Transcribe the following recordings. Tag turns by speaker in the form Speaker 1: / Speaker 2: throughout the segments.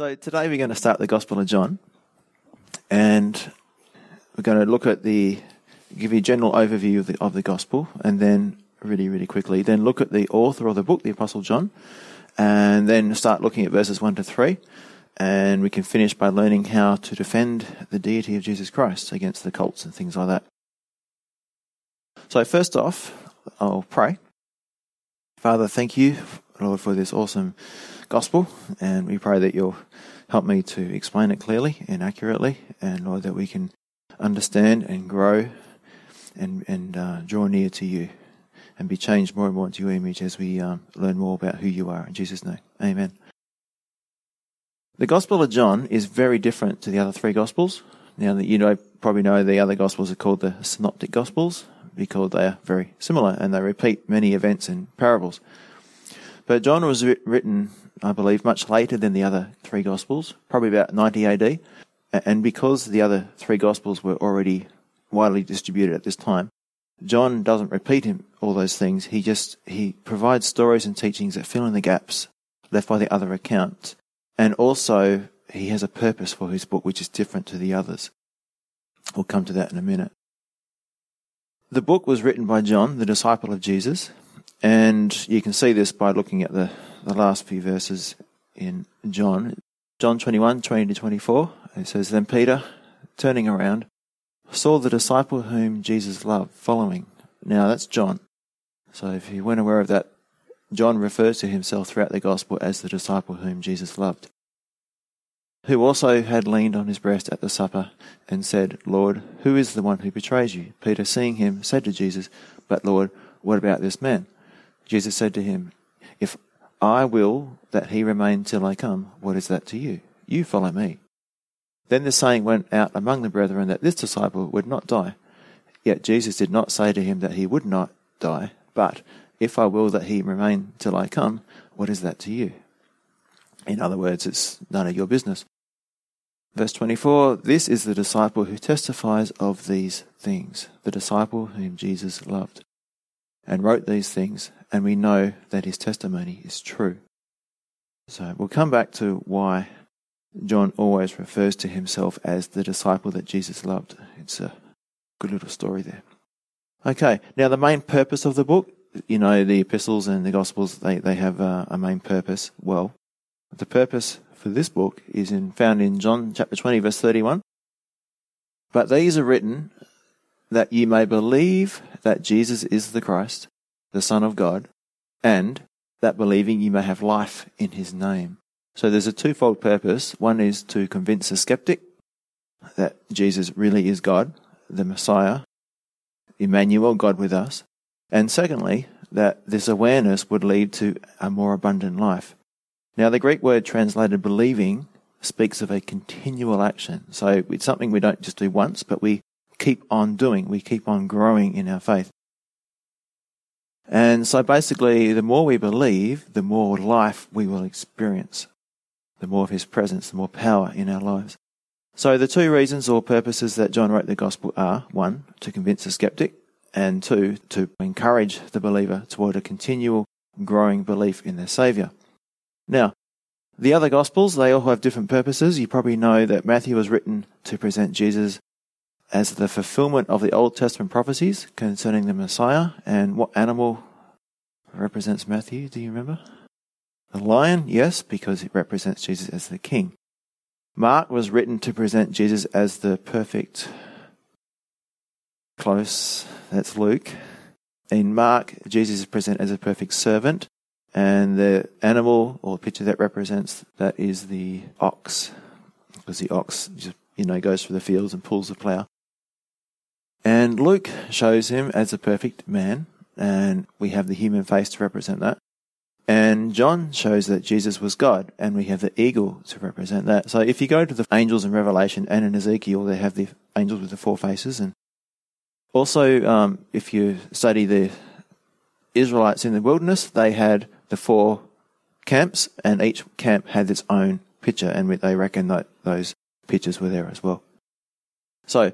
Speaker 1: So today we're going to start the Gospel of John, and we're going to look at the give you a general overview of the of the Gospel, and then really really quickly then look at the author of the book, the Apostle John, and then start looking at verses one to three, and we can finish by learning how to defend the deity of Jesus Christ against the cults and things like that. So first off, I'll pray. Father, thank you, Lord, for this awesome gospel, and we pray that you'll help me to explain it clearly and accurately, and Lord, that we can understand and grow and, and uh, draw near to you and be changed more and more into your image as we um, learn more about who you are. In Jesus' name, amen. The Gospel of John is very different to the other three Gospels. Now, that you know, probably know the other Gospels are called the Synoptic Gospels because they are very similar and they repeat many events and parables. But John was written, I believe, much later than the other three Gospels, probably about 90 AD. And because the other three Gospels were already widely distributed at this time, John doesn't repeat him all those things. He just he provides stories and teachings that fill in the gaps left by the other accounts, and also he has a purpose for his book which is different to the others. We'll come to that in a minute. The book was written by John, the disciple of Jesus, and you can see this by looking at the, the last few verses in John. John 21, 20 to 24. It says, Then Peter, turning around, saw the disciple whom Jesus loved following. Now that's John. So if you weren't aware of that, John refers to himself throughout the gospel as the disciple whom Jesus loved, who also had leaned on his breast at the supper and said, Lord, who is the one who betrays you? Peter, seeing him, said to Jesus, But Lord, what about this man? Jesus said to him, If I will that he remain till I come, what is that to you? You follow me. Then the saying went out among the brethren that this disciple would not die. Yet Jesus did not say to him that he would not die, but, If I will that he remain till I come, what is that to you? In other words, it's none of your business. Verse 24 This is the disciple who testifies of these things, the disciple whom Jesus loved, and wrote these things, and we know that his testimony is true. So we'll come back to why John always refers to himself as the disciple that Jesus loved. It's a good little story there. Okay, now the main purpose of the book, you know, the epistles and the gospels, they, they have a, a main purpose. Well, the purpose for this book is in, found in John chapter 20, verse 31. But these are written that ye may believe that Jesus is the Christ, the Son of God, and that believing you may have life in his name. So there's a twofold purpose. One is to convince a skeptic that Jesus really is God, the Messiah, Emmanuel, God with us. And secondly, that this awareness would lead to a more abundant life. Now, the Greek word translated believing speaks of a continual action. So it's something we don't just do once, but we keep on doing. We keep on growing in our faith. And so basically, the more we believe, the more life we will experience. The more of His presence, the more power in our lives. So the two reasons or purposes that John wrote the Gospel are one, to convince the skeptic, and two, to encourage the believer toward a continual growing belief in their Saviour. Now, the other Gospels, they all have different purposes. You probably know that Matthew was written to present Jesus as the fulfillment of the Old Testament prophecies concerning the Messiah. And what animal represents Matthew? Do you remember? The lion, yes, because it represents Jesus as the king. Mark was written to present Jesus as the perfect. Close, that's Luke. In Mark, Jesus is present as a perfect servant, and the animal or picture that represents that is the ox, because the ox just, you know goes through the fields and pulls the plough. And Luke shows him as a perfect man, and we have the human face to represent that. And John shows that Jesus was God, and we have the eagle to represent that. So if you go to the angels in Revelation and in Ezekiel, they have the angels with the four faces. And also, um, if you study the Israelites in the wilderness, they had the four camps, and each camp had its own picture, and they reckon that those pictures were there as well. So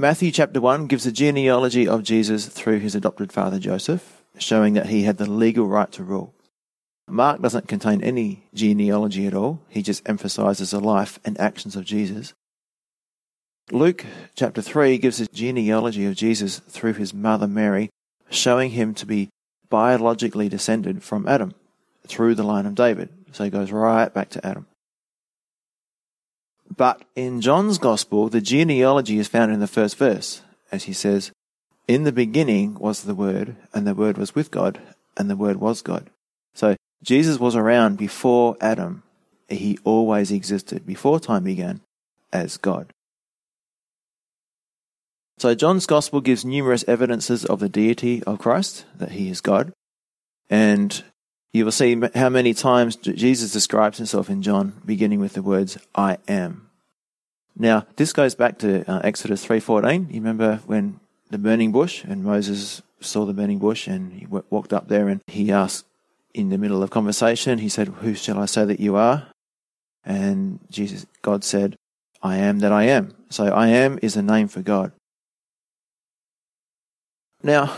Speaker 1: Matthew chapter 1 gives the genealogy of Jesus through his adopted father Joseph, showing that he had the legal right to rule. Mark doesn't contain any genealogy at all. He just emphasizes the life and actions of Jesus. Luke chapter 3 gives a genealogy of Jesus through his mother Mary, showing him to be biologically descended from Adam through the line of David. So he goes right back to Adam. But in John's Gospel, the genealogy is found in the first verse, as he says, In the beginning was the Word, and the Word was with God, and the Word was God. So Jesus was around before Adam. He always existed before time began as God. So John's Gospel gives numerous evidences of the deity of Christ, that he is God. And you will see how many times Jesus describes himself in John, beginning with the words, I am. Now, this goes back to uh, Exodus 3.14. You remember when the burning bush, and Moses saw the burning bush, and he w- walked up there, and he asked in the middle of conversation, he said, Who shall I say that you are? And Jesus, God said, I am that I am. So I am is a name for God. Now,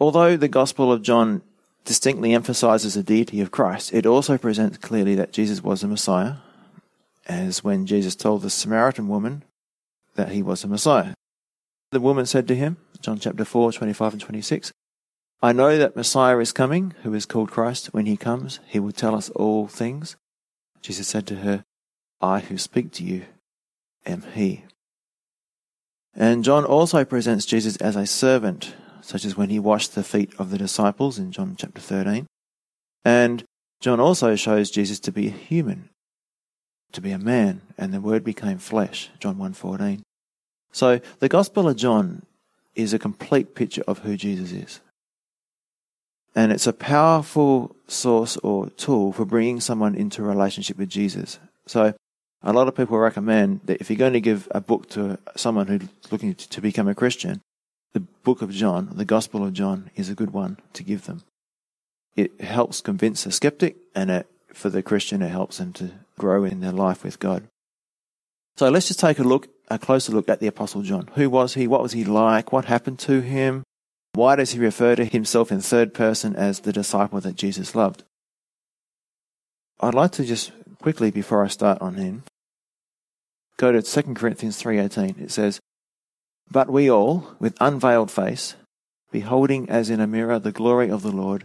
Speaker 1: although the Gospel of John distinctly emphasizes the deity of Christ, it also presents clearly that Jesus was the Messiah, as when Jesus told the Samaritan woman that he was the Messiah. The woman said to him, John chapter 4, 25 and 26, I know that Messiah is coming, who is called Christ. When he comes, he will tell us all things. Jesus said to her, I who speak to you am he. And John also presents Jesus as a servant, such as when he washed the feet of the disciples in John chapter 13. And John also shows Jesus to be a human, to be a man, and the word became flesh, John 1:14. So the Gospel of John is a complete picture of who Jesus is. And it's a powerful source or tool for bringing someone into a relationship with Jesus. So a lot of people recommend that if you're going to give a book to someone who's looking to become a Christian, the book of John, the Gospel of John, is a good one to give them. It helps convince a skeptic, and it, for the Christian, it helps them to grow in their life with God. So let's just take a look, a closer look at the Apostle John. Who was he? What was he like? What happened to him? Why does he refer to himself in third person as the disciple that Jesus loved? I'd like to just quickly, before I start on him, go to 2 Corinthians 3.18. It says, but we all, with unveiled face, beholding as in a mirror the glory of the Lord,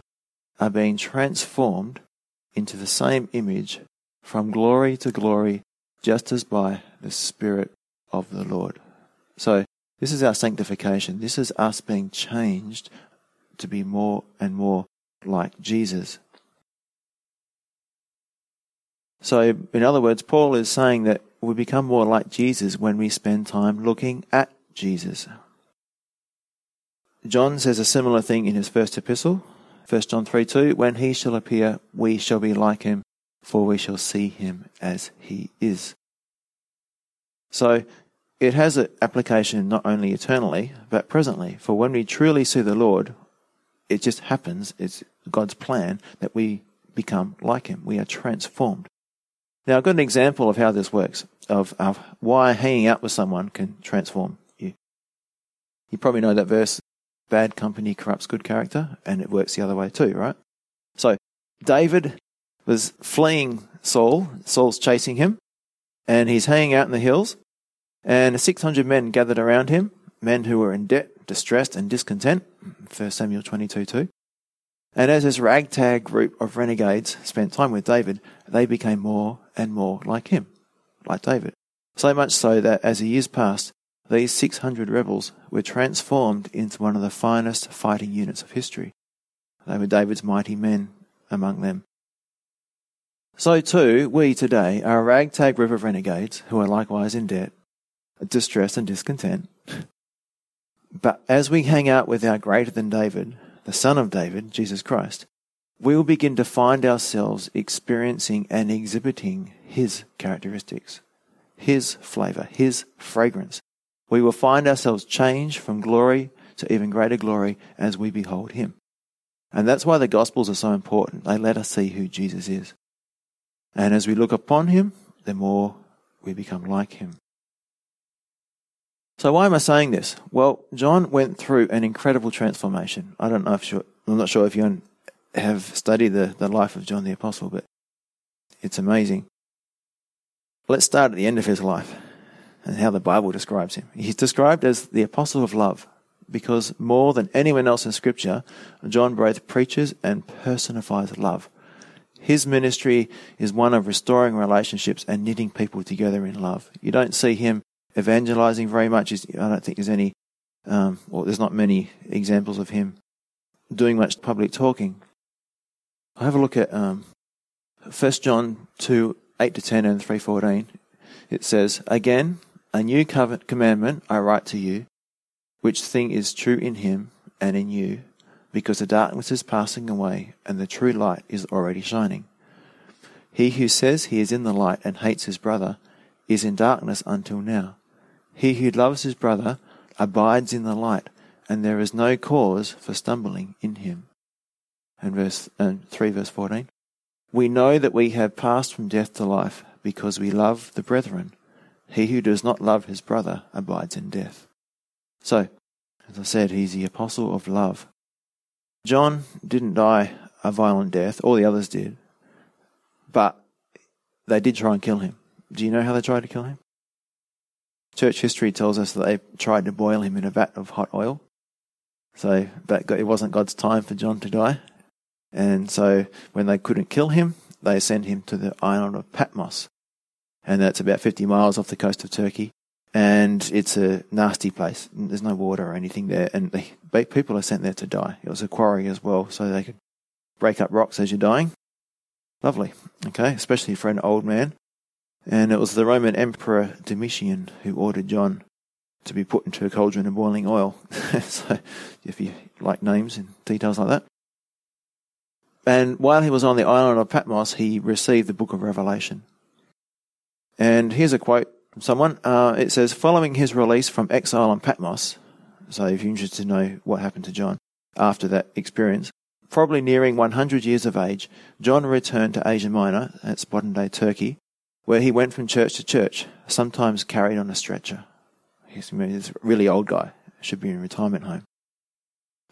Speaker 1: are being transformed into the same image from glory to glory, just as by the Spirit of the Lord. So, this is our sanctification. This is us being changed to be more and more like Jesus. So, in other words, Paul is saying that we become more like Jesus when we spend time looking at Jesus. John says a similar thing in his first epistle, 1 John 3 2. When he shall appear, we shall be like him, for we shall see him as he is. So it has an application not only eternally, but presently. For when we truly see the Lord, it just happens, it's God's plan that we become like him. We are transformed. Now, I've got an example of how this works, of, of why hanging out with someone can transform you probably know that verse bad company corrupts good character, and it works the other way too, right? So, David was fleeing Saul, Saul's chasing him, and he's hanging out in the hills, and 600 men gathered around him, men who were in debt, distressed, and discontent. 1 Samuel 22 2. And as this ragtag group of renegades spent time with David, they became more and more like him, like David. So much so that as the years passed, these 600 rebels were transformed into one of the finest fighting units of history. They were David's mighty men among them. So too, we today are a ragtag group of renegades who are likewise in debt, distressed and discontent. But as we hang out with our greater than David, the son of David, Jesus Christ, we will begin to find ourselves experiencing and exhibiting his characteristics, his flavor, his fragrance, we will find ourselves changed from glory to even greater glory as we behold Him. And that's why the Gospels are so important. They let us see who Jesus is. And as we look upon Him, the more we become like Him. So why am I saying this? Well, John went through an incredible transformation. I don't know if you're, I'm not sure if you have studied the, the life of John the Apostle, but it's amazing. Let's start at the end of his life and how the Bible describes him. He's described as the apostle of love because more than anyone else in Scripture, John both preaches and personifies love. His ministry is one of restoring relationships and knitting people together in love. You don't see him evangelizing very much. I don't think there's any, um, well, there's not many examples of him doing much public talking. I'll have a look at um, 1 John 2 8 to 10 and 3.14. It says, Again, a new covenant commandment I write to you, which thing is true in him and in you, because the darkness is passing away and the true light is already shining. He who says he is in the light and hates his brother is in darkness until now. He who loves his brother abides in the light, and there is no cause for stumbling in him. And verse and three verse fourteen. We know that we have passed from death to life because we love the brethren. He who does not love his brother abides in death. So, as I said, he's the apostle of love. John didn't die a violent death, all the others did, but they did try and kill him. Do you know how they tried to kill him? Church history tells us that they tried to boil him in a vat of hot oil. So, but it wasn't God's time for John to die. And so, when they couldn't kill him, they sent him to the island of Patmos. And that's about 50 miles off the coast of Turkey and it's a nasty place. There's no water or anything there, and the people are sent there to die. It was a quarry as well, so they could break up rocks as you're dying. Lovely, okay, especially for an old man. And it was the Roman Emperor Domitian who ordered John to be put into a cauldron of boiling oil. so, if you like names and details like that. And while he was on the island of Patmos, he received the book of Revelation. And here's a quote from someone. Uh, it says, following his release from exile on Patmos, so if you're interested to know what happened to John after that experience, probably nearing 100 years of age, John returned to Asia Minor, that's modern day Turkey, where he went from church to church, sometimes carried on a stretcher. He's a really old guy, should be in retirement home.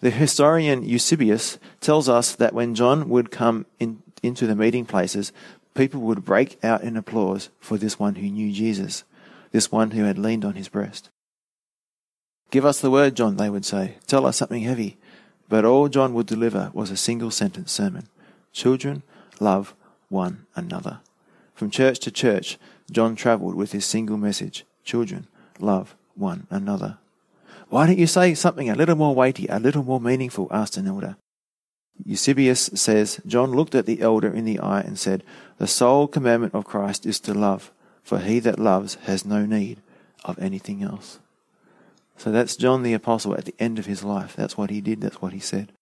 Speaker 1: The historian Eusebius tells us that when John would come in, into the meeting places, people would break out in applause for this one who knew Jesus, this one who had leaned on his breast. Give us the word, John, they would say. Tell us something heavy. But all John would deliver was a single sentence sermon. Children, love one another. From church to church, John travelled with his single message. Children, love one another. Why don't you say something a little more weighty, a little more meaningful? asked an elder. Eusebius says, John looked at the elder in the eye and said, The sole commandment of Christ is to love, for he that loves has no need of anything else. So that's John the Apostle at the end of his life. That's what he did, that's what he said.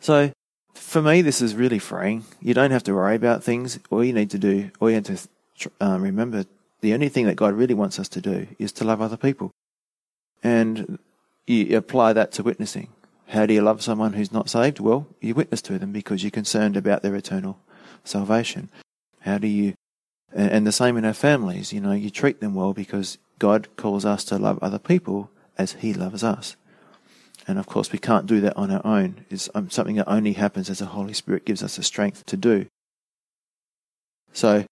Speaker 1: So, for me, this is really freeing. You don't have to worry about things. All you need to do, all you have to uh, remember, the only thing that God really wants us to do is to love other people. And you apply that to witnessing. How do you love someone who's not saved? Well, you witness to them because you're concerned about their eternal salvation. How do you, and the same in our families, you know, you treat them well because God calls us to love other people as He loves us. And of course, we can't do that on our own. It's um, something that only happens as the Holy Spirit gives us the strength to do. So,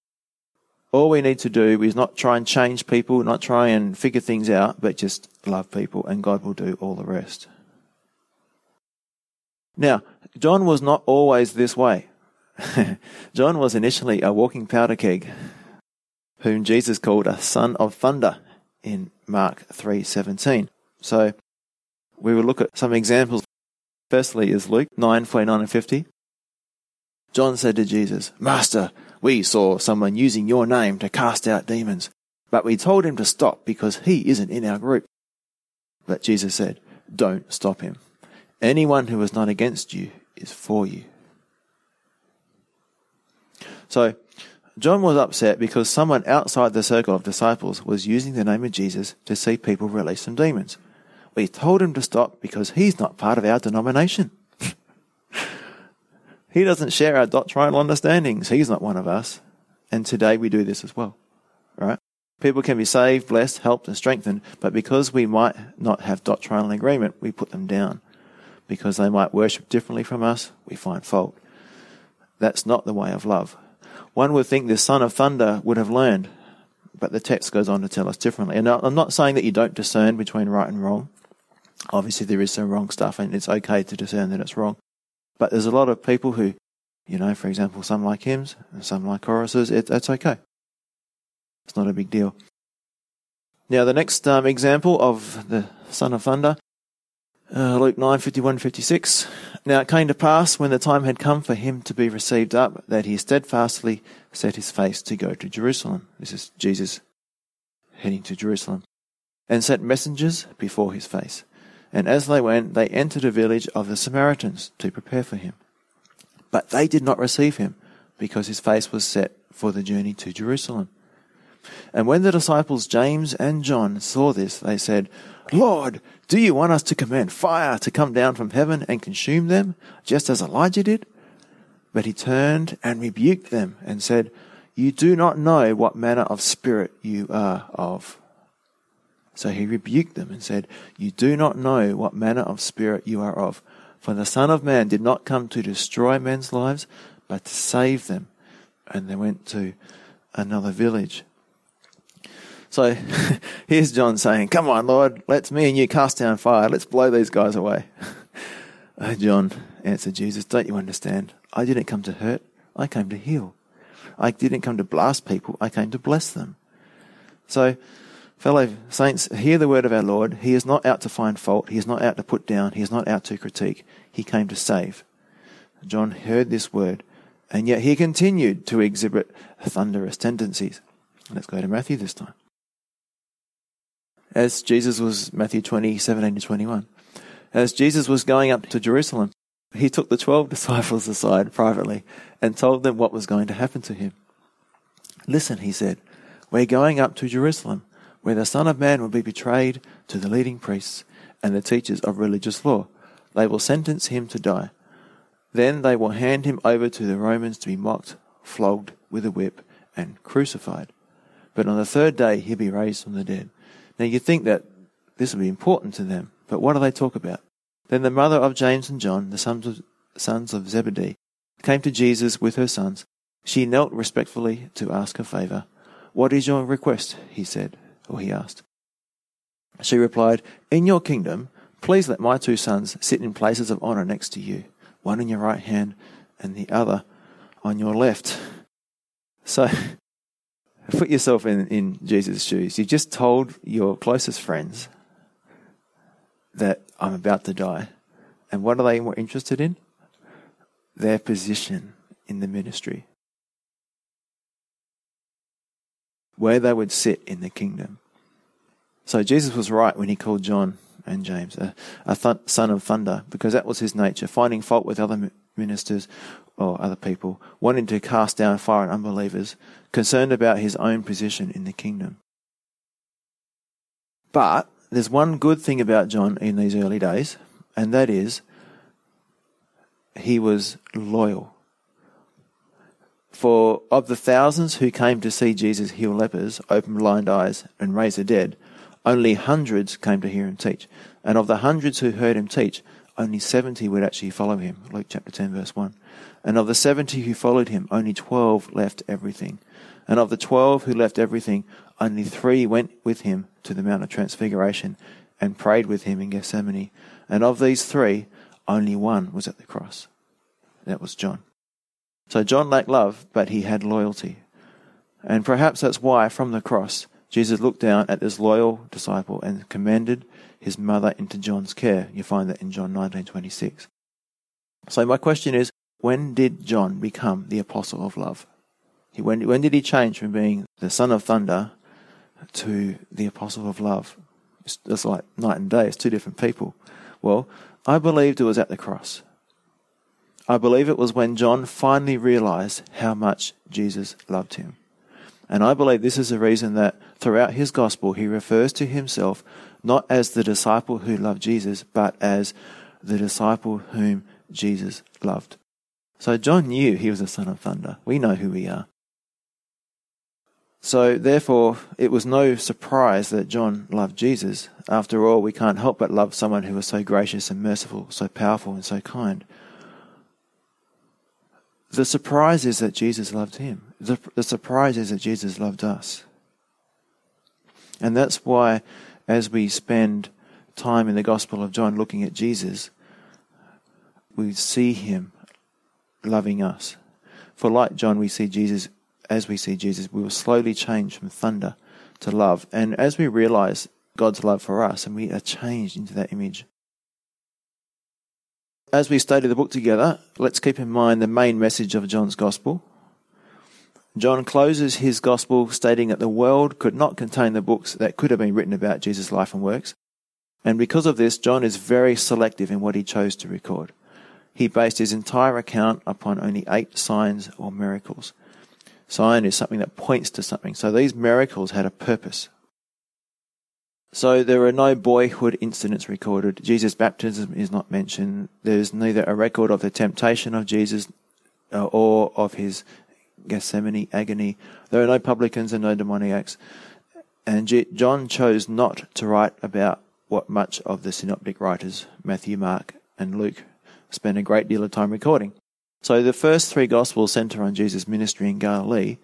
Speaker 1: all we need to do is not try and change people, not try and figure things out, but just love people, and God will do all the rest. Now, John was not always this way. John was initially a walking powder keg, whom Jesus called a son of thunder in Mark 3:17. So, we will look at some examples. Firstly is Luke 9:49 and 50. John said to Jesus, "Master, we saw someone using your name to cast out demons, but we told him to stop because he isn't in our group." But Jesus said, "Don't stop him." Anyone who is not against you is for you. So, John was upset because someone outside the circle of disciples was using the name of Jesus to see people release some demons. We told him to stop because he's not part of our denomination. he doesn't share our doctrinal understandings. He's not one of us. And today we do this as well. Right? People can be saved, blessed, helped, and strengthened, but because we might not have doctrinal agreement, we put them down. Because they might worship differently from us, we find fault. That's not the way of love. One would think the son of thunder would have learned, but the text goes on to tell us differently. And I'm not saying that you don't discern between right and wrong. Obviously, there is some wrong stuff, and it's okay to discern that it's wrong. But there's a lot of people who, you know, for example, some like hymns and some like choruses. It, it's okay. It's not a big deal. Now, the next um, example of the son of thunder uh, Luke 9, 51, 56. Now it came to pass when the time had come for him to be received up that he steadfastly set his face to go to Jerusalem. This is Jesus heading to Jerusalem. And sent messengers before his face. And as they went, they entered a village of the Samaritans to prepare for him. But they did not receive him because his face was set for the journey to Jerusalem. And when the disciples James and John saw this, they said, Lord, do you want us to command fire to come down from heaven and consume them, just as Elijah did? But he turned and rebuked them and said, You do not know what manner of spirit you are of. So he rebuked them and said, You do not know what manner of spirit you are of. For the Son of Man did not come to destroy men's lives, but to save them. And they went to another village. So here's John saying, Come on, Lord, let's me and you cast down fire. Let's blow these guys away. oh, John answered Jesus, Don't you understand? I didn't come to hurt, I came to heal. I didn't come to blast people, I came to bless them. So, fellow saints, hear the word of our Lord. He is not out to find fault, He is not out to put down, He is not out to critique. He came to save. John heard this word, and yet he continued to exhibit thunderous tendencies. Let's go to Matthew this time as Jesus was, Matthew 20, 17 to 21. As Jesus was going up to Jerusalem, he took the 12 disciples aside privately and told them what was going to happen to him. Listen, he said, we're going up to Jerusalem, where the Son of Man will be betrayed to the leading priests and the teachers of religious law. They will sentence him to die. Then they will hand him over to the Romans to be mocked, flogged with a whip, and crucified. But on the third day he'll be raised from the dead. Now you'd think that this would be important to them, but what do they talk about? Then the mother of James and John, the sons of, sons of Zebedee, came to Jesus with her sons. She knelt respectfully to ask a favor. What is your request? he said, or he asked. She replied, In your kingdom, please let my two sons sit in places of honor next to you, one on your right hand and the other on your left. So Put yourself in, in Jesus' shoes. You just told your closest friends that I'm about to die. And what are they more interested in? Their position in the ministry. Where they would sit in the kingdom. So Jesus was right when he called John and James a, a th- son of thunder, because that was his nature, finding fault with other ministers or other people, wanting to cast down fire unbelievers, concerned about his own position in the kingdom. But there's one good thing about John in these early days, and that is he was loyal. For of the thousands who came to see Jesus heal lepers, open blind eyes, and raise the dead, only hundreds came to hear him teach. And of the hundreds who heard him teach, only 70 would actually follow him. Luke chapter 10, verse 1. And of the 70 who followed him, only 12 left everything. And of the 12 who left everything, only three went with him to the Mount of Transfiguration and prayed with him in Gethsemane. And of these three, only one was at the cross. That was John. So John lacked love, but he had loyalty. And perhaps that's why from the cross, Jesus looked down at this loyal disciple and commended his mother into John's care. You find that in John 19:26. So my question is, when did John become the apostle of love? He, when, when did he change from being the son of thunder to the apostle of love? It's, it's like night and day. It's two different people. Well, I believed it was at the cross. I believe it was when John finally realized how much Jesus loved him. And I believe this is the reason that throughout his gospel he refers to himself not as the disciple who loved Jesus, but as the disciple whom Jesus loved. So John knew he was a son of thunder. We know who we are. So, therefore, it was no surprise that John loved Jesus. After all, we can't help but love someone who was so gracious and merciful, so powerful and so kind. The surprise is that Jesus loved him. The, the surprise is that Jesus loved us. And that's why, as we spend time in the Gospel of John looking at Jesus, we see him loving us. For like John, we see Jesus as we see Jesus, we will slowly change from thunder to love. And as we realize God's love for us, and we are changed into that image. As we study the book together, let's keep in mind the main message of John's Gospel. John closes his Gospel stating that the world could not contain the books that could have been written about Jesus' life and works. And because of this, John is very selective in what he chose to record. He based his entire account upon only eight signs or miracles. Sign is something that points to something. So these miracles had a purpose. So there are no boyhood incidents recorded. Jesus' baptism is not mentioned. There's neither a record of the temptation of Jesus uh, or of his Gethsemane agony. There are no publicans and no demoniacs. And John chose not to write about what much of the synoptic writers, Matthew, Mark, and Luke, spend a great deal of time recording. So the first three Gospels center on Jesus' ministry in Galilee,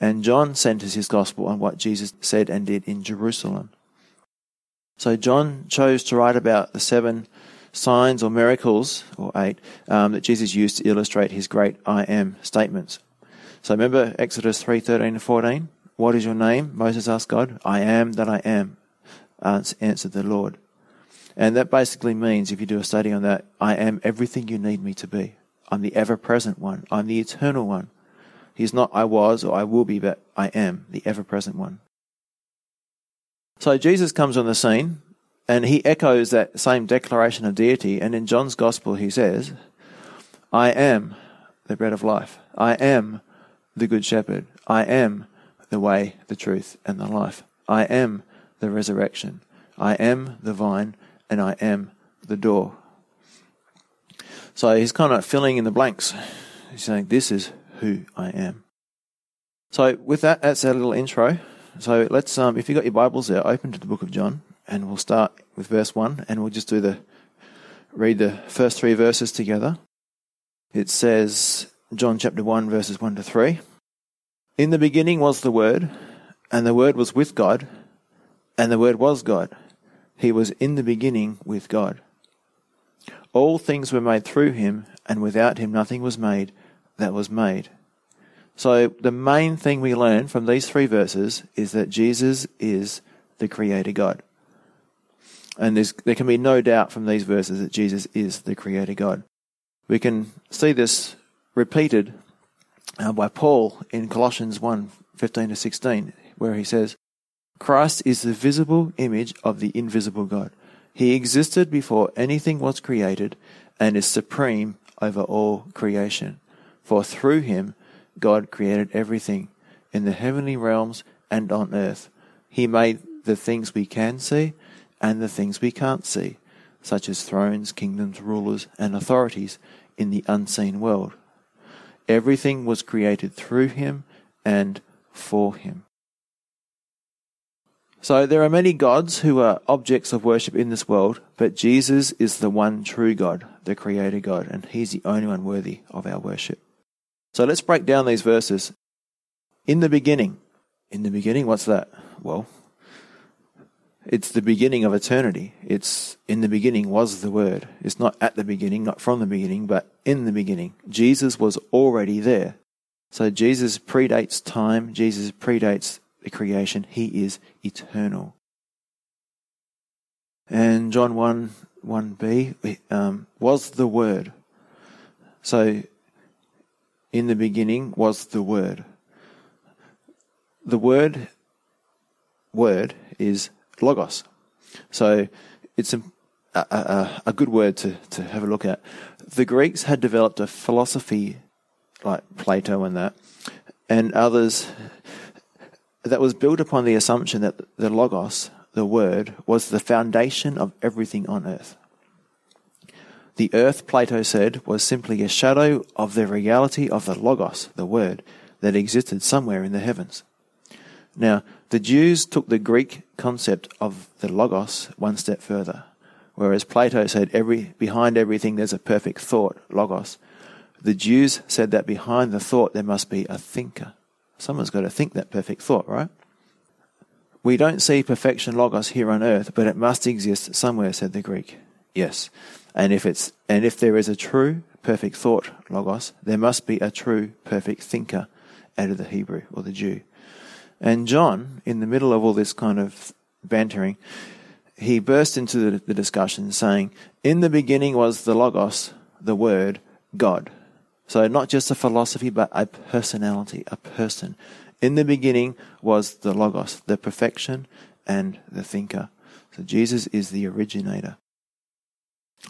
Speaker 1: and John centers his Gospel on what Jesus said and did in Jerusalem. So John chose to write about the seven signs or miracles, or eight, um, that Jesus used to illustrate his great I am statements. So remember Exodus 3 13 and 14? What is your name? Moses asked God. I am that I am, answered the Lord. And that basically means, if you do a study on that, I am everything you need me to be. I'm the ever present one. I'm the eternal one. He's not I was or I will be, but I am the ever present one. So Jesus comes on the scene and he echoes that same declaration of deity. And in John's gospel, he says, I am the bread of life. I am the good shepherd. I am the way, the truth, and the life. I am the resurrection. I am the vine and I am the door. So he's kind of filling in the blanks. He's saying, This is who I am. So with that, that's our little intro. So let's, um, if you've got your Bibles there, open to the book of John, and we'll start with verse 1, and we'll just do the, read the first three verses together. It says, John chapter 1, verses 1 to 3. In the beginning was the Word, and the Word was with God, and the Word was God. He was in the beginning with God. All things were made through him, and without him nothing was made that was made. So, the main thing we learn from these three verses is that Jesus is the Creator God. And there can be no doubt from these verses that Jesus is the Creator God. We can see this repeated uh, by Paul in Colossians 1 15 to 16, where he says, Christ is the visible image of the invisible God he existed before anything was created and is supreme over all creation. For through him, God created everything in the heavenly realms and on earth. He made the things we can see and the things we can't see, such as thrones, kingdoms, rulers, and authorities in the unseen world. Everything was created through him and for him. So there are many gods who are objects of worship in this world, but Jesus is the one true God, the creator God, and he's the only one worthy of our worship. So let's break down these verses. In the beginning. In the beginning, what's that? Well, it's the beginning of eternity. It's in the beginning was the Word. It's not at the beginning, not from the beginning, but in the beginning. Jesus was already there. So Jesus predates time. Jesus predates the creation. He is eternal. And John 1 1b um, was the Word. So, in the beginning was the Word. The word word is logos. So, it's a, a, a good word to, to have a look at. The Greeks had developed a philosophy like Plato and that, and others that was built upon the assumption that the Logos, the Word, was the foundation of everything on earth. The earth, Plato said, was simply a shadow of the reality of the Logos, the Word, that existed somewhere in the heavens. Now, the Jews took the Greek concept of the logos one step further. Whereas Plato said every behind everything there's a perfect thought, logos. The Jews said that behind the thought there must be a thinker. Someone's got to think that perfect thought, right? We don't see perfection logos here on earth, but it must exist somewhere, said the Greek. Yes. And if it's and if there is a true perfect thought logos, there must be a true perfect thinker of the Hebrew or the Jew. And John, in the middle of all this kind of bantering, he burst into the, the discussion saying, In the beginning was the Logos, the Word, God. So not just a philosophy, but a personality, a person. In the beginning was the Logos, the perfection and the thinker. So Jesus is the originator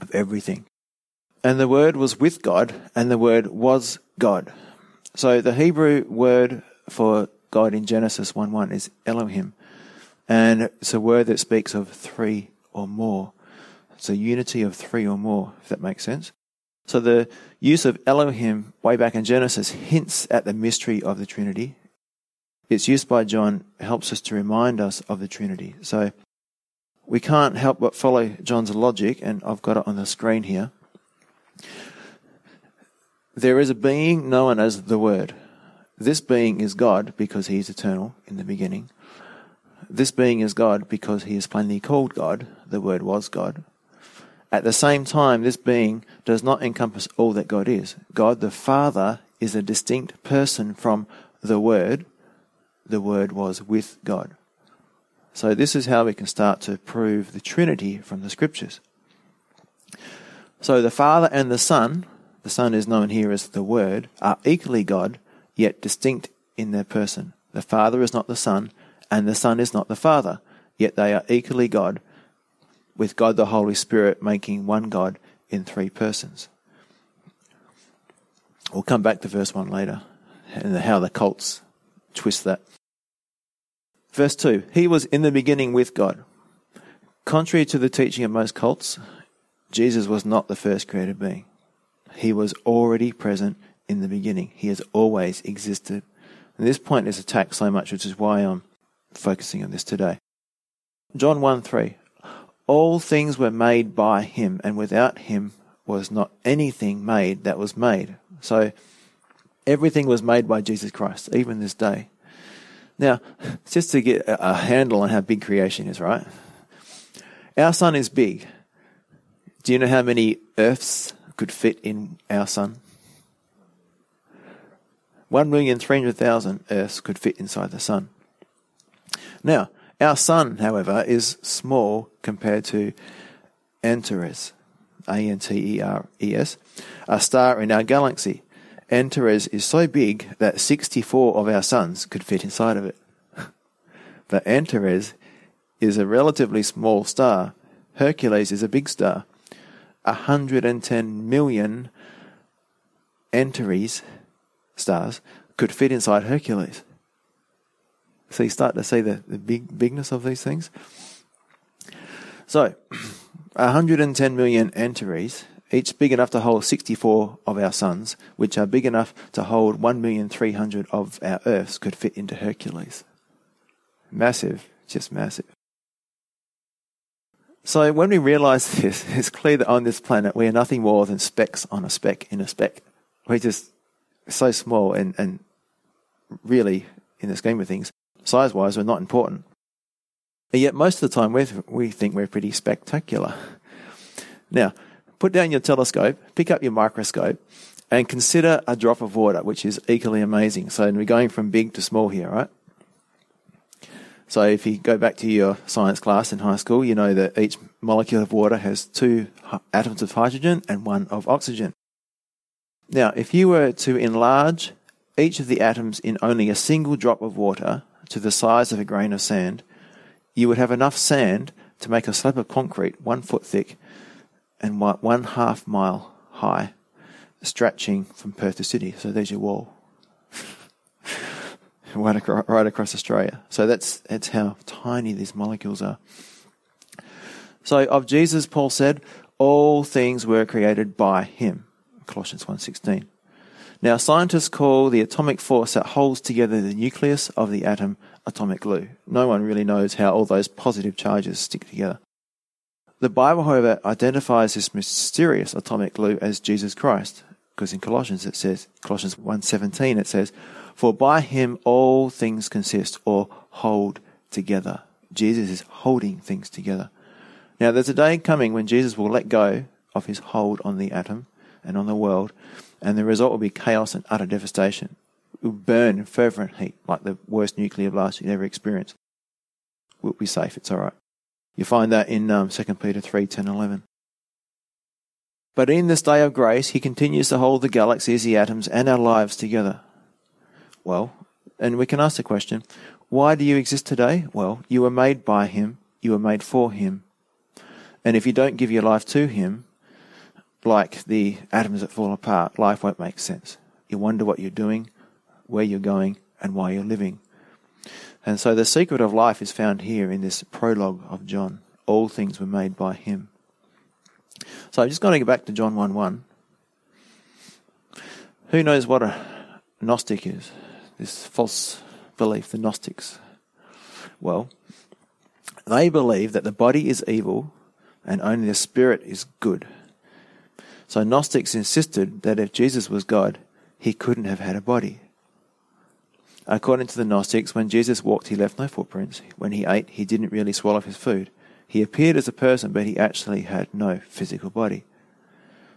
Speaker 1: of everything. And the Word was with God, and the Word was God. So the Hebrew word for God in Genesis 1 1 is Elohim. And it's a word that speaks of three or more. It's a unity of three or more, if that makes sense. So the use of Elohim way back in Genesis hints at the mystery of the Trinity. Its use by John helps us to remind us of the Trinity. So we can't help but follow John's logic, and I've got it on the screen here. There is a being known as the Word. This being is God because he is eternal in the beginning. This being is God because he is plainly called God. The Word was God. At the same time, this being does not encompass all that God is. God the Father is a distinct person from the Word. The Word was with God. So, this is how we can start to prove the Trinity from the Scriptures. So, the Father and the Son, the Son is known here as the Word, are equally God yet distinct in their person. The Father is not the Son, and the Son is not the Father, yet they are equally God, with God the Holy Spirit making one God in three persons. We'll come back to verse 1 later, and how the cults twist that. Verse 2 He was in the beginning with God. Contrary to the teaching of most cults, Jesus was not the first created being. He was already present in the beginning. He has always existed. And this point is attacked so much, which is why I'm focusing on this today. John 1 3. All things were made by him, and without him was not anything made that was made. So everything was made by Jesus Christ, even this day. Now, just to get a handle on how big creation is, right? Our sun is big. Do you know how many Earths could fit in our sun? 1,300,000 Earths could fit inside the Sun. Now, our Sun, however, is small compared to Antares, A-N-T-E-R-E-S, a star in our galaxy. Antares is so big that 64 of our suns could fit inside of it. but Antares is a relatively small star. Hercules is a big star. 110 million Antares stars could fit inside Hercules. So you start to see the, the big bigness of these things. So, 110 million Antares, each big enough to hold 64 of our suns, which are big enough to hold 1,300,000 of our Earths, could fit into Hercules. Massive, just massive. So when we realize this, it's clear that on this planet we are nothing more than specks on a speck in a speck. We're just so small and, and really, in the scheme of things, size wise, are not important. And yet, most of the time, we we think we're pretty spectacular. Now, put down your telescope, pick up your microscope, and consider a drop of water, which is equally amazing. So, we're going from big to small here, right? So, if you go back to your science class in high school, you know that each molecule of water has two atoms of hydrogen and one of oxygen. Now, if you were to enlarge each of the atoms in only a single drop of water to the size of a grain of sand, you would have enough sand to make a slab of concrete one foot thick and one half mile high, stretching from Perth to Sydney. So there's your wall. right, across, right across Australia. So that's, that's how tiny these molecules are. So of Jesus, Paul said, all things were created by him. Colossians 1.16. Now, scientists call the atomic force that holds together the nucleus of the atom atomic glue. No one really knows how all those positive charges stick together. The Bible, however, identifies this mysterious atomic glue as Jesus Christ, because in Colossians it says, Colossians 1.17 it says, For by him all things consist or hold together. Jesus is holding things together. Now there's a day coming when Jesus will let go of his hold on the atom and on the world, and the result will be chaos and utter devastation. It will burn in fervent heat, like the worst nuclear blast you've ever experienced. We'll be safe, it's alright. You find that in um, 2 Peter 3 10 11. But in this day of grace, he continues to hold the galaxies, the atoms, and our lives together. Well, and we can ask the question why do you exist today? Well, you were made by him, you were made for him. And if you don't give your life to him, like the atoms that fall apart, life won't make sense. You wonder what you're doing, where you're going, and why you're living. And so the secret of life is found here in this prologue of John. All things were made by him. So I'm just going to go back to John 1 1. Who knows what a Gnostic is? This false belief, the Gnostics. Well, they believe that the body is evil and only the spirit is good. So Gnostics insisted that if Jesus was God, he couldn't have had a body. According to the Gnostics, when Jesus walked, he left no footprints. When he ate, he didn't really swallow his food. He appeared as a person, but he actually had no physical body.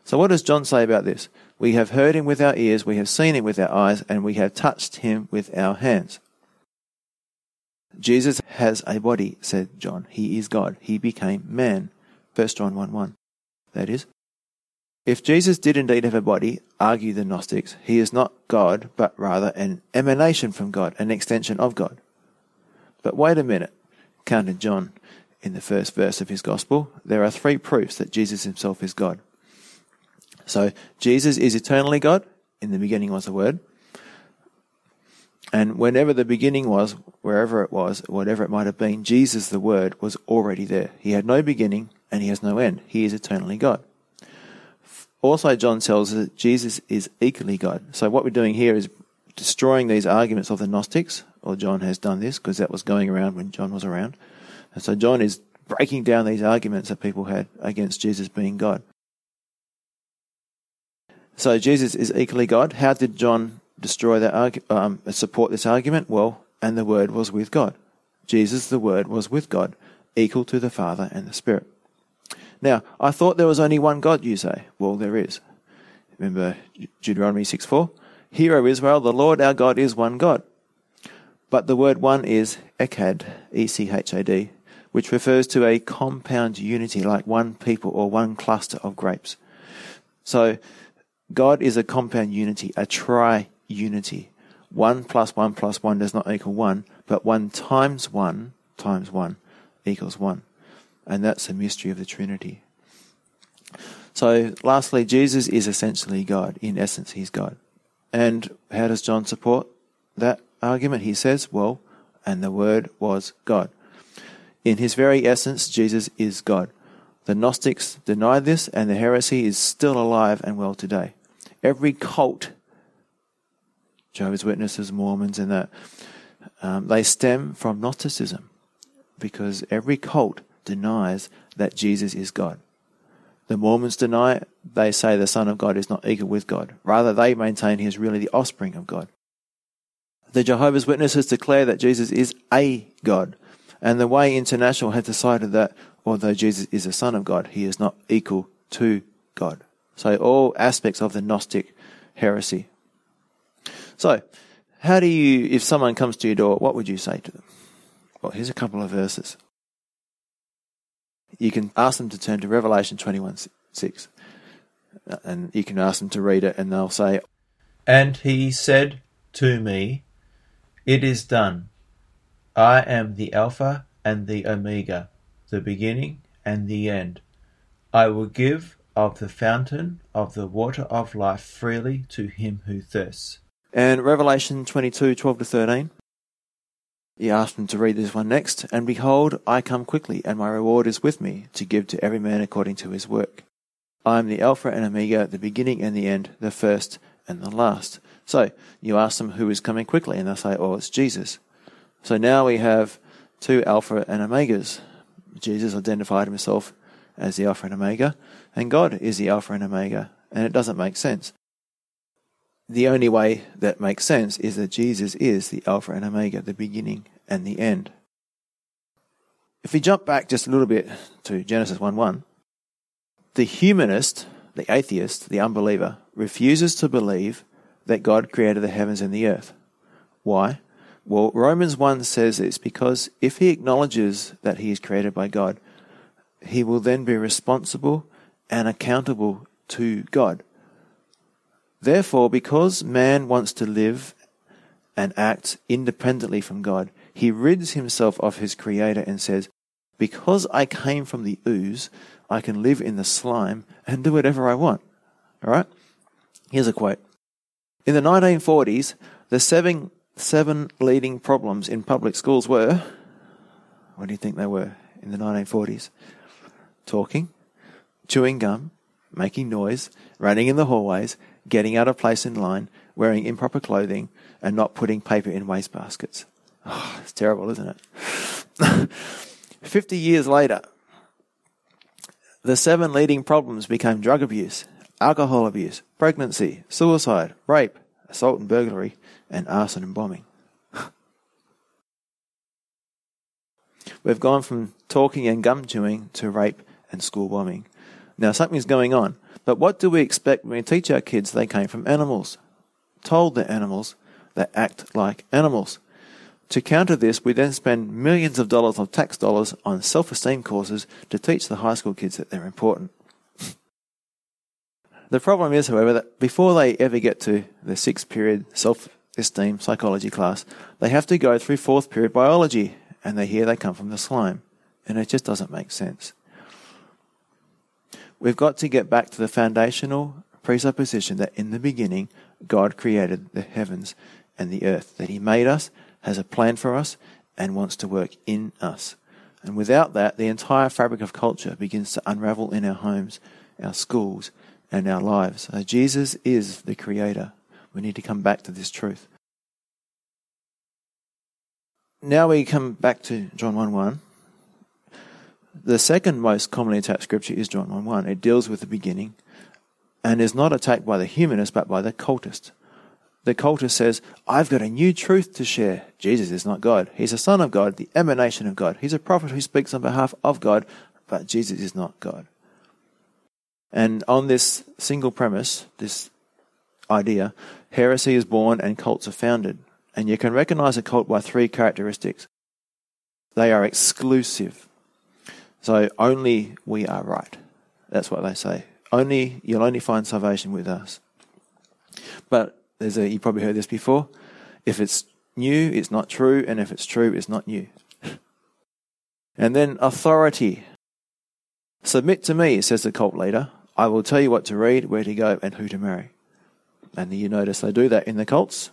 Speaker 1: So, what does John say about this? We have heard him with our ears, we have seen him with our eyes, and we have touched him with our hands. Jesus has a body, said John. He is God. He became man. 1 John 1 1. That is, if Jesus did indeed have a body, argue the Gnostics, he is not God, but rather an emanation from God, an extension of God. But wait a minute, counted John in the first verse of his gospel. There are three proofs that Jesus himself is God. So, Jesus is eternally God. In the beginning was the Word. And whenever the beginning was, wherever it was, whatever it might have been, Jesus, the Word, was already there. He had no beginning and he has no end. He is eternally God. Also, John tells us that Jesus is equally God. So, what we're doing here is destroying these arguments of the Gnostics, or John has done this because that was going around when John was around. And so, John is breaking down these arguments that people had against Jesus being God. So, Jesus is equally God. How did John destroy that um, support this argument? Well, and the Word was with God. Jesus, the Word, was with God, equal to the Father and the Spirit. Now, I thought there was only one God, you say. Well, there is. Remember Deuteronomy 6 4? Hear, O Israel, the Lord our God is one God. But the word one is echad, E C H A D, which refers to a compound unity, like one people or one cluster of grapes. So, God is a compound unity, a tri unity. One plus one plus one does not equal one, but one times one times one equals one. And that's the mystery of the Trinity. So, lastly, Jesus is essentially God. In essence, he's God. And how does John support that argument? He says, well, and the Word was God. In his very essence, Jesus is God. The Gnostics deny this, and the heresy is still alive and well today. Every cult, Jehovah's Witnesses, Mormons, and that, um, they stem from Gnosticism because every cult denies that Jesus is God. The Mormons deny it. They say the Son of God is not equal with God. Rather, they maintain he is really the offspring of God. The Jehovah's Witnesses declare that Jesus is a God. And the Way International has decided that although Jesus is the Son of God, he is not equal to God. So, all aspects of the Gnostic heresy. So, how do you, if someone comes to your door, what would you say to them? Well, here's a couple of verses you can ask them to turn to Revelation 21 6. Uh, and you can ask them to read it, and they'll say,
Speaker 2: And he said to me, It is done. I am the Alpha and the Omega, the beginning and the end. I will give of the fountain of the water of life freely to him who thirsts.
Speaker 1: And Revelation 22 12 to 13. He asked him to read this one next. And behold, I come quickly, and my reward is with me, to give to every man according to his work. I am the Alpha and Omega, the beginning and the end, the first and the last. So you ask them who is coming quickly, and they'll say, oh, it's Jesus. So now we have two Alpha and Omegas. Jesus identified himself as the Alpha and Omega, and God is the Alpha and Omega, and it doesn't make sense. The only way that makes sense is that Jesus is the Alpha and Omega, the beginning and the end. If we jump back just a little bit to Genesis 1 1, the humanist, the atheist, the unbeliever, refuses to believe that God created the heavens and the earth. Why? Well, Romans 1 says it's because if he acknowledges that he is created by God, he will then be responsible and accountable to God. Therefore, because man wants to live and act independently from God, he rids himself of his creator and says, Because I came from the ooze, I can live in the slime and do whatever I want. All right? Here's a quote. In the 1940s, the seven, seven leading problems in public schools were what do you think they were in the 1940s? Talking, chewing gum, making noise, running in the hallways, getting out of place in line, wearing improper clothing, and not putting paper in waste baskets. Oh, ah, it's terrible, isn't it? 50 years later, the seven leading problems became drug abuse, alcohol abuse, pregnancy, suicide, rape, assault and burglary, and arson and bombing. We've gone from talking and gum chewing to rape and school bombing. Now, something's going on, but what do we expect when we teach our kids they came from animals? Told they're animals, they act like animals. To counter this, we then spend millions of dollars of tax dollars on self esteem courses to teach the high school kids that they're important. The problem is, however, that before they ever get to the sixth period self esteem psychology class, they have to go through fourth period biology, and they hear they come from the slime. And it just doesn't make sense. We've got to get back to the foundational presupposition that in the beginning, God created the heavens and the earth, that He made us, has a plan for us, and wants to work in us. And without that, the entire fabric of culture begins to unravel in our homes, our schools, and our lives. Jesus is the Creator. We need to come back to this truth. Now we come back to John 1 1. The second most commonly attacked scripture is John 1 1. It deals with the beginning and is not attacked by the humanist but by the cultist. The cultist says, I've got a new truth to share. Jesus is not God. He's a son of God, the emanation of God. He's a prophet who speaks on behalf of God, but Jesus is not God. And on this single premise, this idea, heresy is born and cults are founded. And you can recognize a cult by three characteristics. They are exclusive. So only we are right. That's what they say. Only you'll only find salvation with us. But there's a you probably heard this before. If it's new, it's not true, and if it's true, it's not new. and then authority. Submit to me, says the cult leader. I will tell you what to read, where to go, and who to marry. And you notice they do that in the cults.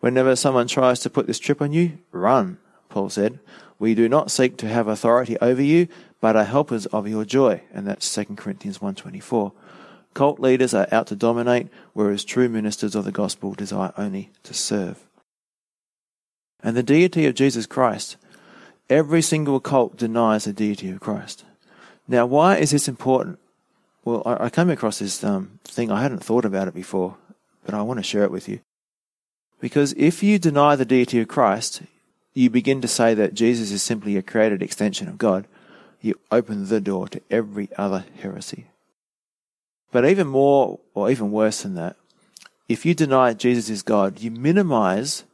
Speaker 1: Whenever someone tries to put this trip on you, run, Paul said. We do not seek to have authority over you, but are helpers of your joy. And that's 2 Corinthians 1.24. Cult leaders are out to dominate, whereas true ministers of the gospel desire only to serve. And the deity of Jesus Christ, every single cult denies the deity of Christ. Now, why is this important? Well, I, I came across this um, thing. I hadn't thought about it before, but I want to share it with you. Because if you deny the deity of Christ, you begin to say that Jesus is simply a created extension of God. You open the door to every other heresy. But even more, or even worse than that, if you deny Jesus is God, you minimize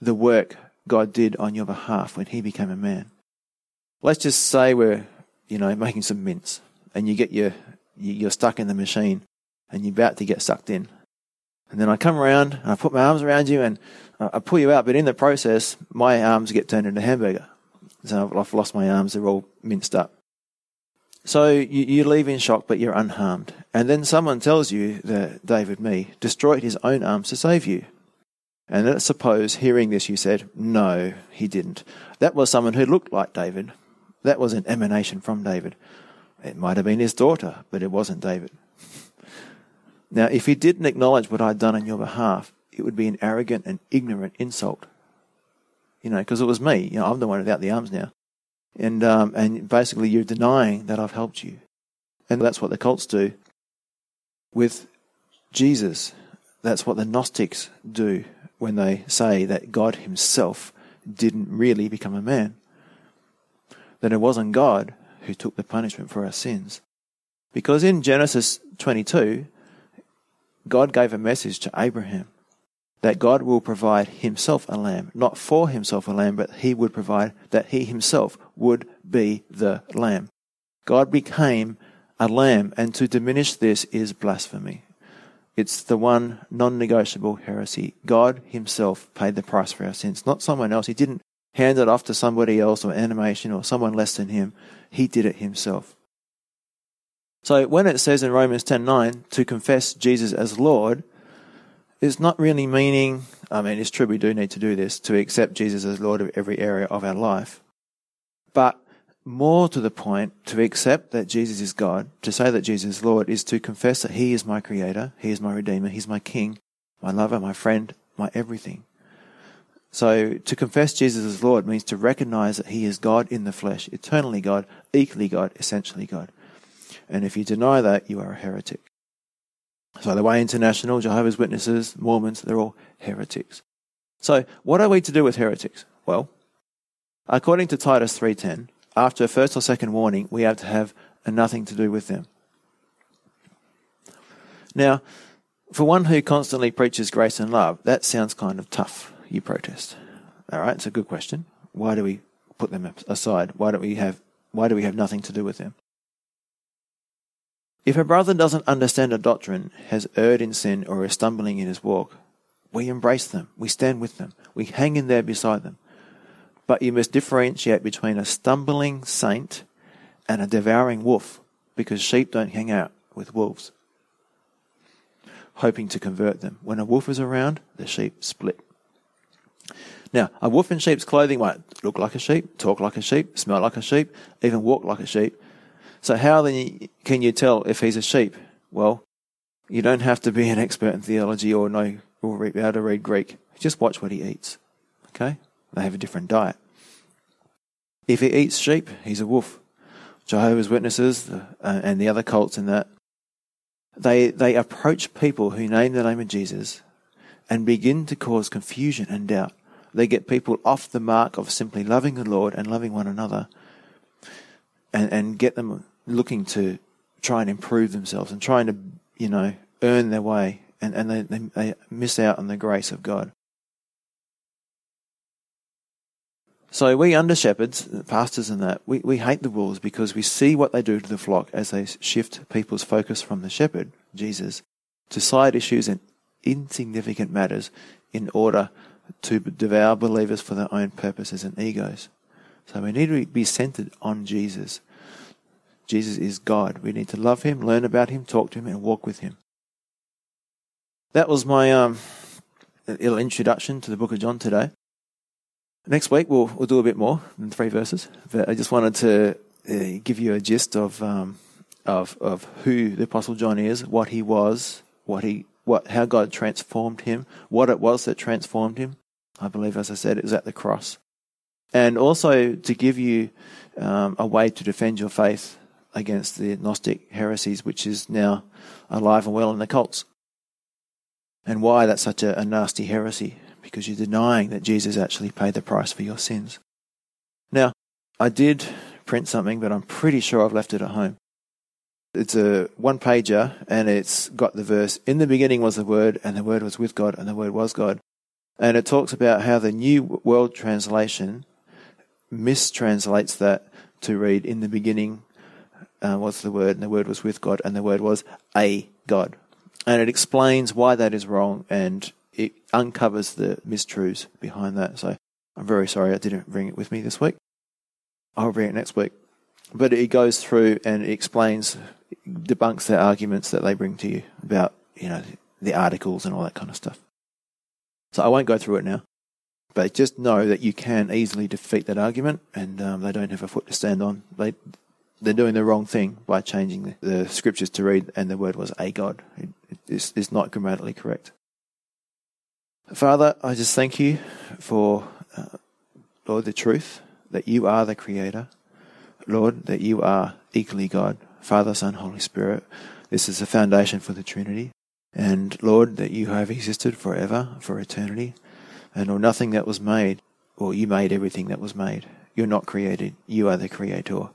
Speaker 1: the work God did on your behalf when he became a man. Let's just say we're, you know, making some mince and you get your, you're stuck in the machine and you're about to get sucked in. And then I come around and I put my arms around you and I pull you out, but in the process, my arms get turned into hamburger. So I've lost my arms, they're all minced up. So you, you leave in shock, but you're unharmed. And then someone tells you that David me, destroyed his own arms to save you. And let's suppose, hearing this, you said, No, he didn't. That was someone who looked like David. That was an emanation from David. It might have been his daughter, but it wasn't David. Now, if he didn't acknowledge what I'd done on your behalf, it would be an arrogant and ignorant insult. You know, because it was me. You know, I'm the one without the arms now. And, um, and basically you're denying that I've helped you. And that's what the cults do with Jesus. That's what the Gnostics do when they say that God himself didn't really become a man. That it wasn't God who took the punishment for our sins. Because in Genesis 22, God gave a message to Abraham that God will provide himself a lamb, not for himself a lamb, but he would provide that he himself would be the lamb. God became a lamb, and to diminish this is blasphemy. It's the one non negotiable heresy. God Himself paid the price for our sins, not someone else. He didn't hand it off to somebody else or animation or someone less than Him. He did it Himself. So when it says in Romans 10:9 to confess Jesus as Lord, it's not really meaning, I mean, it's true we do need to do this, to accept Jesus as Lord of every area of our life. But more to the point, to accept that Jesus is God, to say that Jesus is Lord, is to confess that He is my Creator, He is my Redeemer, He's my King, my lover, my friend, my everything. So to confess Jesus as Lord means to recognize that He is God in the flesh, eternally God, equally God, essentially God. And if you deny that, you are a heretic. So the Way International, Jehovah's Witnesses, Mormons, they're all heretics. So what are we to do with heretics? Well, according to Titus 3:10, after a first or second warning, we have to have nothing to do with them. Now, for one who constantly preaches grace and love, that sounds kind of tough, you protest. All right, it's a good question. Why do we put them aside? Why don't we have why do we have nothing to do with them? If a brother doesn't understand a doctrine, has erred in sin, or is stumbling in his walk, we embrace them, we stand with them, we hang in there beside them. But you must differentiate between a stumbling saint and a devouring wolf, because sheep don't hang out with wolves, hoping to convert them. When a wolf is around, the sheep split. Now, a wolf in sheep's clothing might look like a sheep, talk like a sheep, smell like a sheep, even walk like a sheep. So, how then can you tell if he's a sheep? Well, you don't have to be an expert in theology or know or be able to read Greek. Just watch what he eats. Okay? They have a different diet. If he eats sheep, he's a wolf. Jehovah's Witnesses uh, and the other cults in that, they, they approach people who name the name of Jesus and begin to cause confusion and doubt. They get people off the mark of simply loving the Lord and loving one another and, and get them looking to try and improve themselves and trying to, you know, earn their way. And, and they, they, they miss out on the grace of God. So we under shepherds, pastors and that, we, we hate the wolves because we see what they do to the flock as they shift people's focus from the shepherd, Jesus, to side issues and insignificant matters in order to devour believers for their own purposes and egos. So we need to be centered on Jesus. Jesus is God. We need to love him, learn about him, talk to him, and walk with him. That was my um, little introduction to the book of John today. Next week we'll we'll do a bit more than three verses, but I just wanted to uh, give you a gist of um, of of who the Apostle John is, what he was, what he what how God transformed him, what it was that transformed him. I believe, as I said, it was at the cross, and also to give you um, a way to defend your faith against the Gnostic heresies, which is now alive and well in the cults, and why that's such a, a nasty heresy because you're denying that Jesus actually paid the price for your sins. Now, I did print something, but I'm pretty sure I've left it at home. It's a one pager and it's got the verse In the beginning was the Word, and the Word was with God, and the Word was God. And it talks about how the New World Translation mistranslates that to read In the beginning uh, was the Word, and the Word was with God, and the Word was a God. And it explains why that is wrong and it uncovers the mistruths behind that. So I'm very sorry I didn't bring it with me this week. I'll bring it next week. But it goes through and it explains, debunks the arguments that they bring to you about, you know, the articles and all that kind of stuff. So I won't go through it now. But just know that you can easily defeat that argument and um, they don't have a foot to stand on. They, they're doing the wrong thing by changing the, scriptures to read, and the word was a God. It, it's, it's not grammatically correct. Father, I just thank you for, uh, Lord, the truth that you are the Creator. Lord, that you are equally God, Father, Son, Holy Spirit. This is the foundation for the Trinity. And Lord, that you have existed forever, for eternity. And Lord, nothing that was made, or you made everything that was made. You're not created. You are the Creator.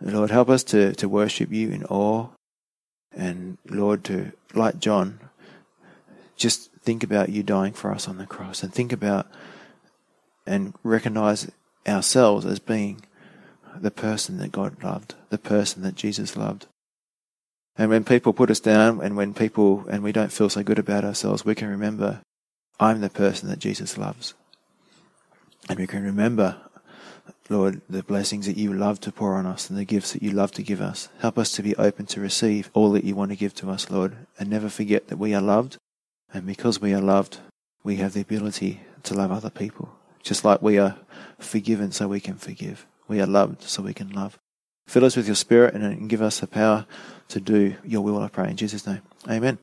Speaker 1: Lord, help us to, to worship you in awe. And Lord, to, like John, just think about you dying for us on the cross and think about and recognize ourselves as being the person that God loved, the person that Jesus loved. And when people put us down and when people, and we don't feel so good about ourselves, we can remember, I'm the person that Jesus loves. And we can remember, Lord, the blessings that you love to pour on us and the gifts that you love to give us. Help us to be open to receive all that you want to give to us, Lord, and never forget that we are loved. And because we are loved, we have the ability to love other people, just like we are forgiven so we can forgive. We are loved so we can love. Fill us with your spirit and give us the power to do your will, I pray. In Jesus' name. Amen.